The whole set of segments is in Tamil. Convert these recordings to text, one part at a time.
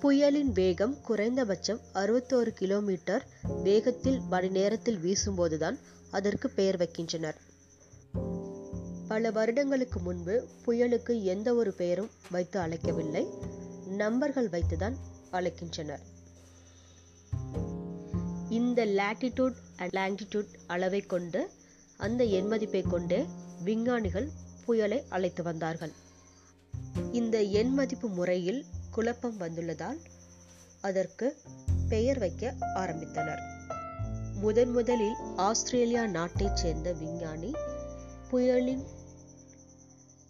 புயலின் வேகம் குறைந்தபட்சம் அறுபத்தோரு கிலோமீட்டர் வேகத்தில் மணி நேரத்தில் வீசும்போதுதான் அதற்கு பெயர் வைக்கின்றனர். பல வருடங்களுக்கு முன்பு புயலுக்கு எந்த ஒரு பெயரும் வைத்து அழைக்கவில்லை. நம்பர்கள் வைத்துதான் அழைக்கின்றனர். இந்த லேட்டிடியூட் அண்ட் லாங்கிடியூட் அளவை கொண்டு அந்த எண் மதிப்பை கொண்டே விஞ்ஞானிகள் புயலை அழைத்து வந்தார்கள். இந்த எண் மதிப்பு முறையில் குழப்பம் வந்துள்ளதால் அதற்கு பெயர் வைக்க ஆரம்பித்தனர். முதன் முதலில் ஆஸ்திரேலியா நாட்டைச் சேர்ந்த விஞ்ஞானி புயலின்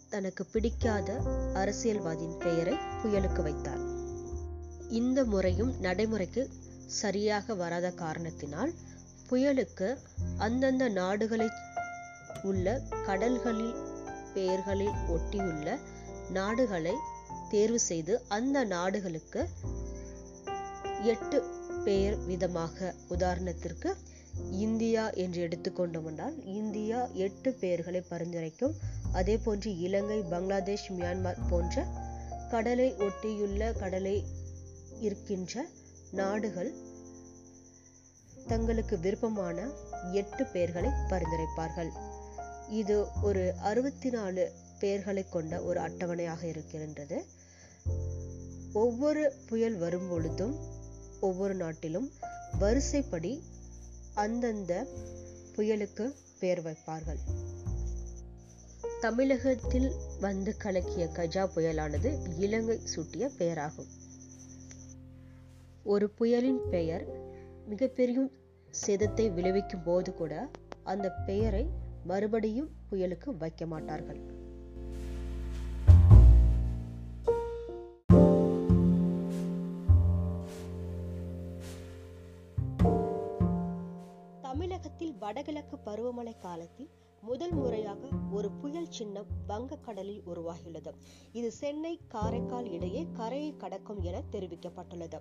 தனக்கு பிடிக்காத அரசியல்வாதியின் பெயரை புயலுக்கு வைத்தார். இந்த முறையும் நடைமுறைக்கு சரியாக வராத காரணத்தினால் புயலுக்கு அந்தந்த நாடுகளில் உள்ள கடல்களில் பெயர்களில் ஒட்டியுள்ள நாடுகளை தேர்வு செய்து அந்த நாடுகளுக்கு எட்டு பெயர் விதமாக உதாரணத்திற்கு இந்தியா என்று எடுத்துக்கொண்டோம் என்றால் இந்தியா எட்டு பெயர்களை பரிந்துரைக்கும். அதே போன்று இலங்கை பங்களாதேஷ் மியான்மர் போன்ற கடலை ஒட்டியுள்ள கடலை இருக்கின்ற நாடுகள் தங்களுக்கு விருப்பமான எட்டு பெயர்களை பரிந்துரைப்பார்கள். இது ஒரு அறுபத்தி நாலு பெயர்களை கொண்ட ஒரு அட்டவணையாக இருக்கின்றது. ஒவ்வொரு புயல் வரும் பொழுதும் ஒவ்வொரு நாட்டிலும் வரிசைப்படி அந்தந்த புயலுக்கு பெயர் வைப்பார்கள். தமிழகத்தில் வந்து கலக்கிய கஜா புயலானது இலங்கை சூட்டிய பெயராகும். ஒரு புயலின் பெயர் மிகப்பெரிய சேதத்தை விளைவிக்கும் போது கூட அந்த பெயரை மறுபடியும் புயலுக்கு வைக்க மாட்டார்கள். தமிழகத்தில் வடகிழக்கு பருவமழை காலத்தில் முதல் முறையாக ஒரு புயல் சின்னம் வங்கக்கடலில் உருவாகியுள்ளது. இது சென்னை காரைக்கால் இடையே கரையை கடக்கும் என தெரிவிக்கப்பட்டுள்ளது.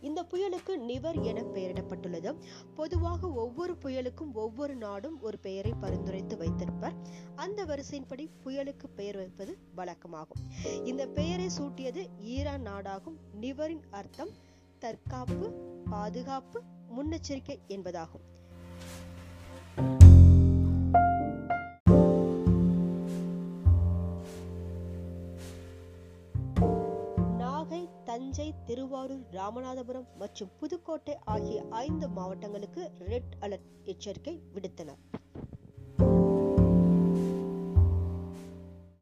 இந்த புயலுக்கு நிவர் என பெயரிடப்பட்டுள்ளது. பொதுவாக ஒவ்வொரு புயலுக்கும் ஒவ்வொரு நாடும் ஒரு பெயரை பரிந்துரைத்து வைத்திருப்பர். அந்த வரிசையின்படி புயலுக்கு பெயர் வைப்பது வழக்கமாகும். இந்த பெயரை சூட்டியது ஈரான் நாடாகும். நிவரின் அர்த்தம் தற்காப்பு பாதுகாப்பு முன்னெச்சரிக்கை என்பதாகும். நாகை தஞ்சை திருவாரூர் ராமநாதபுரம் மற்றும் புதுக்கோட்டை ஆகிய ஐந்து மாவட்டங்களுக்கு ரெட் அலர்ட் எச்சரிக்கை விடுத்தனர்.